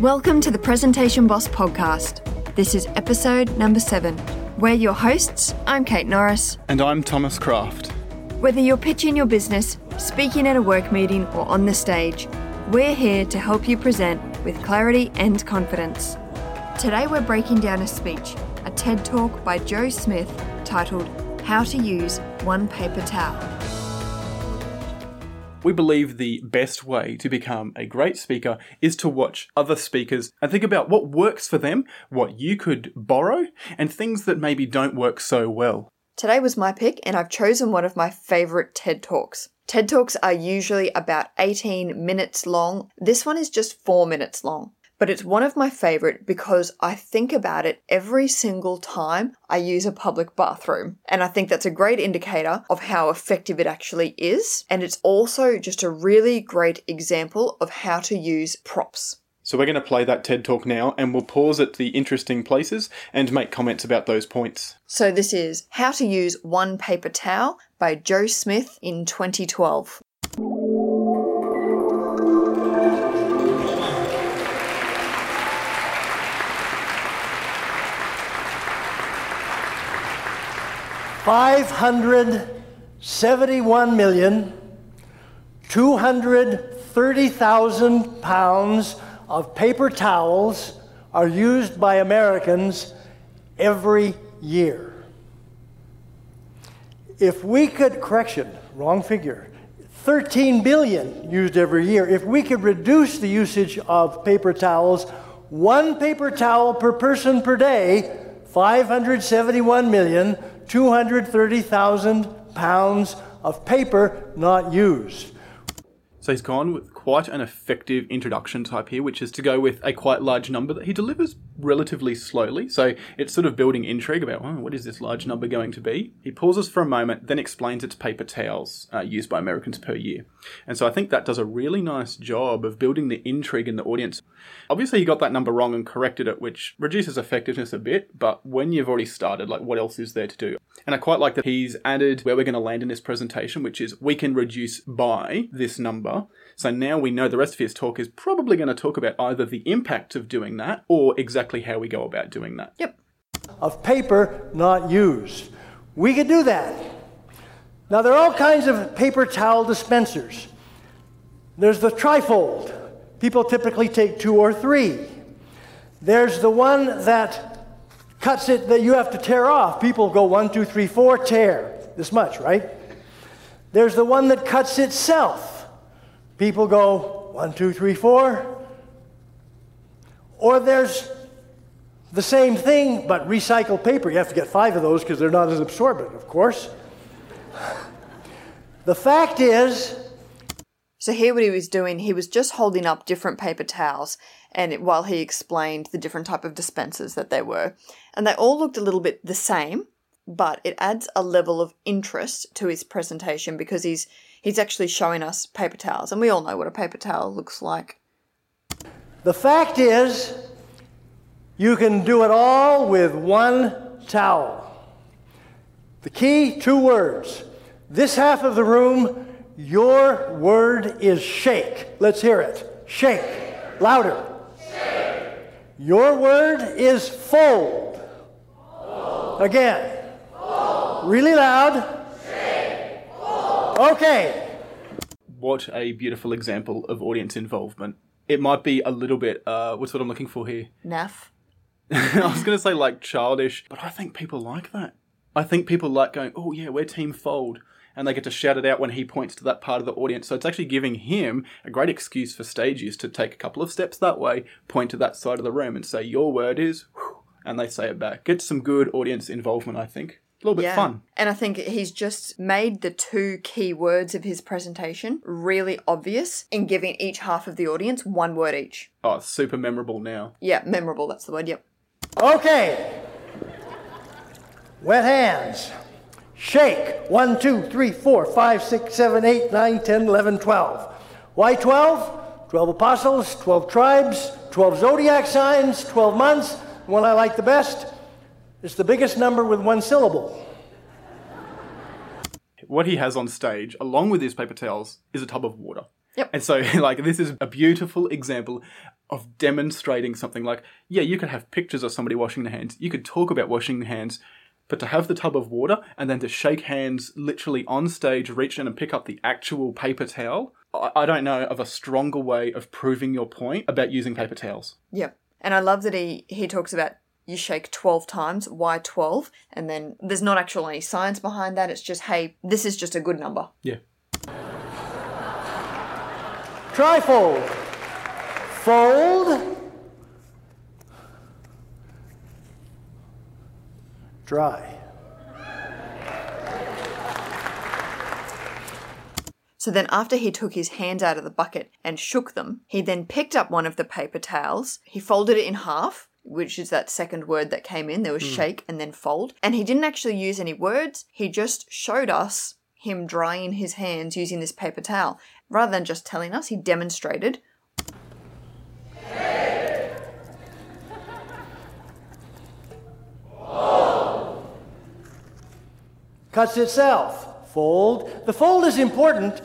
Welcome to the Presentation Boss podcast. This is episode number seven. We're your hosts. I'm Kate Norris. And I'm Thomas Krafft. Whether you're pitching your business, speaking at a work meeting, or on the stage, we're here to help you present with clarity and confidence. Today we're breaking down a speech, a TED talk by Joe Smith titled How to Use One Paper Towel. We believe the best way to become a great speaker is to watch other speakers and think about what works for them, what you could borrow, and things that maybe don't work so well. Today was my pick, and I've chosen one of my favourite TED Talks. TED Talks are usually about 18 minutes long. This one is just 4 minutes long but it's one of my favorite because I think about it every single time I use a public bathroom. And I think that's a great indicator of how effective it actually is. And it's also just a really great example of how to use props. So we're going to play that TED Talk now and we'll pause at the interesting places and make comments about those points. So this is How to Use One Paper Towel by Joe Smith in 2012. Five hundred seventy-one million two hundred thirty thousand pounds of paper towels are used by Americans every year. If we could, correction, wrong figure, 13 billion used every year. If we could reduce the usage of paper towels, one paper towel per person per day, 571 million, 230,000 pounds of paper not used. So he's gone with quite an effective introduction type here, which is to go with a quite large number that he delivers relatively slowly. So it's sort of building intrigue about oh, what is this large number going to be. He pauses for a moment, then explains it's paper towels uh, used by Americans per year. And so I think that does a really nice job of building the intrigue in the audience. Obviously, he got that number wrong and corrected it, which reduces effectiveness a bit. But when you've already started, like what else is there to do? And I quite like that he's added where we're going to land in this presentation, which is we can reduce by this number. So now we know the rest of his talk is probably going to talk about either the impact of doing that or exactly how we go about doing that. Yep. Of paper not used. We could do that. Now, there are all kinds of paper towel dispensers. There's the trifold. People typically take two or three. There's the one that cuts it that you have to tear off. People go one, two, three, four, tear. This much, right? There's the one that cuts itself. People go one, two, three, four. Or there's the same thing, but recycled paper. You have to get five of those because they're not as absorbent, of course. The fact is. So, here what he was doing, he was just holding up different paper towels and it, while he explained the different type of dispensers that there were. And they all looked a little bit the same, but it adds a level of interest to his presentation because he's he's actually showing us paper towels, and we all know what a paper towel looks like. The fact is, you can do it all with one towel. The key, two words. This half of the room, your word is shake. Let's hear it. Shake. Louder. Shake. Your word is fold. fold. Again. Fold. Really loud. Okay. What a beautiful example of audience involvement. It might be a little bit, uh, what's what I'm looking for here? Naff. I was going to say like childish, but I think people like that. I think people like going, oh yeah, we're Team Fold. And they get to shout it out when he points to that part of the audience. So it's actually giving him a great excuse for stage use to take a couple of steps that way, point to that side of the room, and say, your word is, and they say it back. Get some good audience involvement, I think a little bit yeah. fun. And I think he's just made the two key words of his presentation really obvious in giving each half of the audience one word each. Oh, super memorable now. Yeah, memorable, that's the word, yep. Okay. Wet hands. Shake. One, two, three, four, five, six, seven, eight, nine, ten, eleven, twelve. Why 12? 12 apostles, 12 tribes, 12 zodiac signs, 12 months. The one I like the best is the biggest number with one syllable. What he has on stage, along with his paper towels, is a tub of water. Yep. And so, like, this is a beautiful example of demonstrating something like, yeah, you could have pictures of somebody washing their hands, you could talk about washing their hands, but to have the tub of water and then to shake hands literally on stage, reach in and pick up the actual paper towel, I, I don't know of a stronger way of proving your point about using paper towels. Yep. And I love that he, he talks about you shake 12 times. Why 12? And then there's not actually any science behind that. It's just, hey, this is just a good number. Yeah. Trifold. Fold. Dry. So then, after he took his hands out of the bucket and shook them, he then picked up one of the paper towels. He folded it in half, which is that second word that came in. There was hmm. shake and then fold. And he didn't actually use any words. He just showed us him drying his hands using this paper towel. Rather than just telling us, he demonstrated. Cuts itself. Fold. The fold is important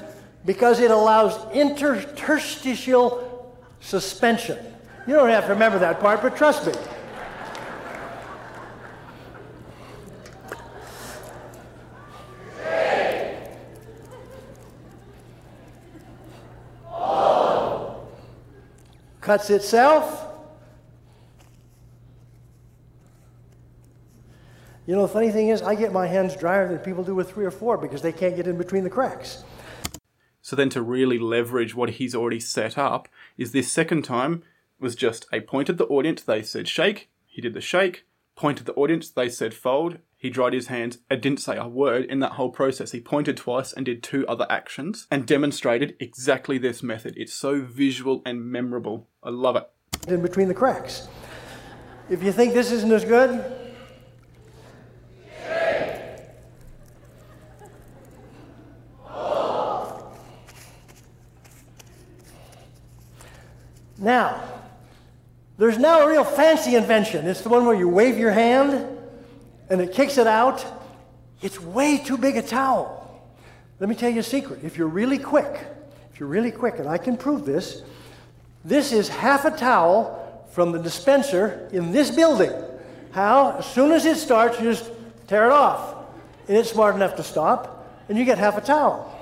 because it allows interstitial suspension. You don't have to remember that part, but trust me. Cuts itself. You know, the funny thing is, I get my hands drier than people do with three or four because they can't get in between the cracks. So then to really leverage what he's already set up is this second time was just a point at the audience, they said shake, he did the shake, point at the audience, they said fold, he dried his hands and didn't say a word in that whole process. He pointed twice and did two other actions and demonstrated exactly this method. It's so visual and memorable. I love it. In between the cracks. If you think this isn't as good, Now, there's now a real fancy invention. It's the one where you wave your hand and it kicks it out. It's way too big a towel. Let me tell you a secret. If you're really quick, if you're really quick, and I can prove this, this is half a towel from the dispenser in this building. How? As soon as it starts, you just tear it off. And it's smart enough to stop, and you get half a towel.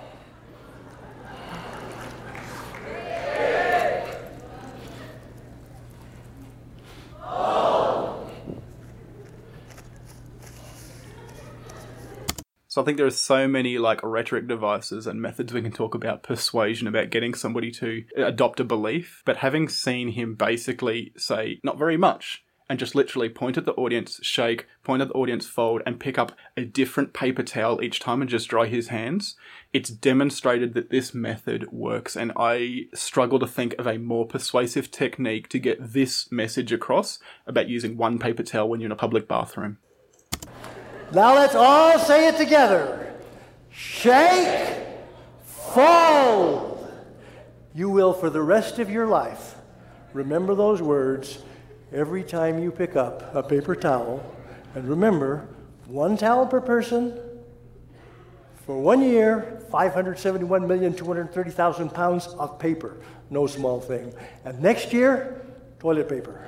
So I think there are so many like rhetoric devices and methods we can talk about persuasion about getting somebody to adopt a belief. But having seen him basically say not very much and just literally point at the audience, shake, point at the audience, fold, and pick up a different paper towel each time and just dry his hands, it's demonstrated that this method works. And I struggle to think of a more persuasive technique to get this message across about using one paper towel when you're in a public bathroom. Now let's all say it together. Shake, fold. You will, for the rest of your life, remember those words every time you pick up a paper towel. And remember, one towel per person for one year, 571,230,000 pounds of paper. No small thing. And next year, toilet paper.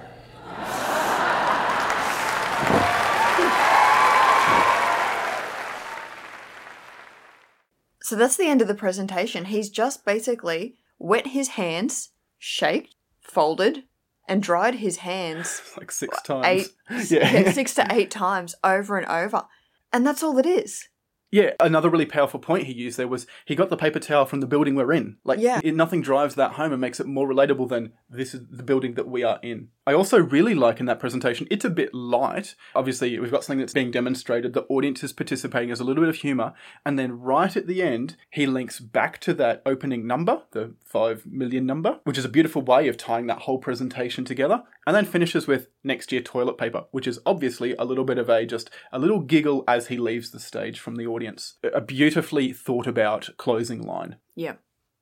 So that's the end of the presentation. He's just basically wet his hands, shaked, folded, and dried his hands Like six times. eight, yeah, six to eight times over and over. And that's all it is. Yeah, another really powerful point he used there was he got the paper towel from the building we're in. Like, Yeah. it, nothing drives that home and makes it more relatable than this is the building that we are in. I also really like in that presentation, it's a bit light. Obviously, we've got something that's being demonstrated. The audience is participating. There's a little bit of humor. And then right at the end, he links back to that opening number, the 5 million number, which is a beautiful way of tying that whole presentation together. And then finishes with next year toilet paper, which is obviously a little bit of a just a little giggle as he leaves the stage from the audience. A beautifully thought about closing line. Yeah.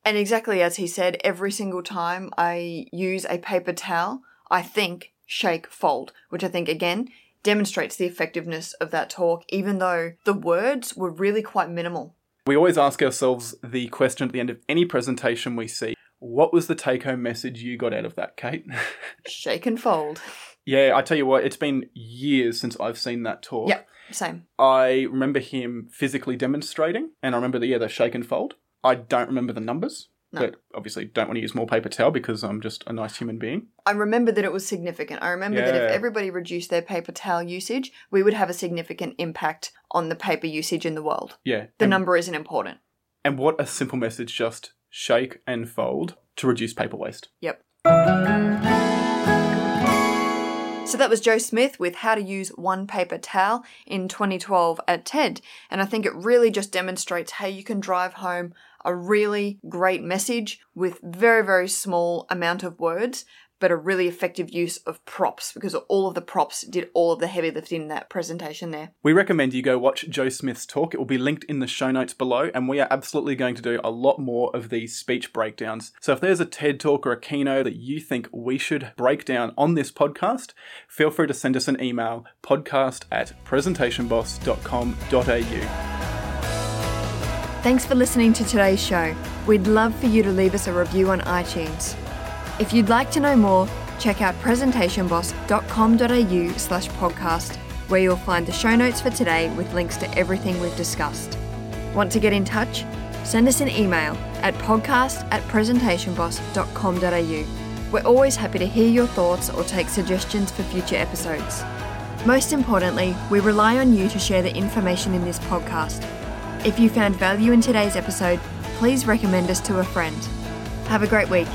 And exactly as he said, every single time I use a paper towel, I think shake, fold, which I think again demonstrates the effectiveness of that talk, even though the words were really quite minimal. We always ask ourselves the question at the end of any presentation we see What was the take home message you got out of that, Kate? Shake and fold. yeah, I tell you what, it's been years since I've seen that talk. Yep, same. I remember him physically demonstrating, and I remember the yeah, the shake and fold. I don't remember the numbers, No. but obviously don't want to use more paper towel because I'm just a nice human being. I remember that it was significant. I remember that if everybody reduced their paper towel usage, we would have a significant impact on the paper usage in the world. Yeah. The and, number isn't important. and what a simple message just shake and fold to reduce paper waste. Yep. So that was Joe Smith with How to Use One Paper Towel in 2012 at TED. And I think it really just demonstrates how you can drive home a really great message with very, very small amount of words, but a really effective use of props because all of the props did all of the heavy lifting in that presentation there. We recommend you go watch Joe Smith's talk. It will be linked in the show notes below, and we are absolutely going to do a lot more of these speech breakdowns. So if there's a TED talk or a keynote that you think we should break down on this podcast, feel free to send us an email podcast at presentationboss.com.au. Thanks for listening to today's show. We'd love for you to leave us a review on iTunes. If you'd like to know more, check out presentationboss.com.au slash podcast, where you'll find the show notes for today with links to everything we've discussed. Want to get in touch? Send us an email at podcast at presentationboss.com.au. We're always happy to hear your thoughts or take suggestions for future episodes. Most importantly, we rely on you to share the information in this podcast. If you found value in today's episode, please recommend us to a friend. Have a great week.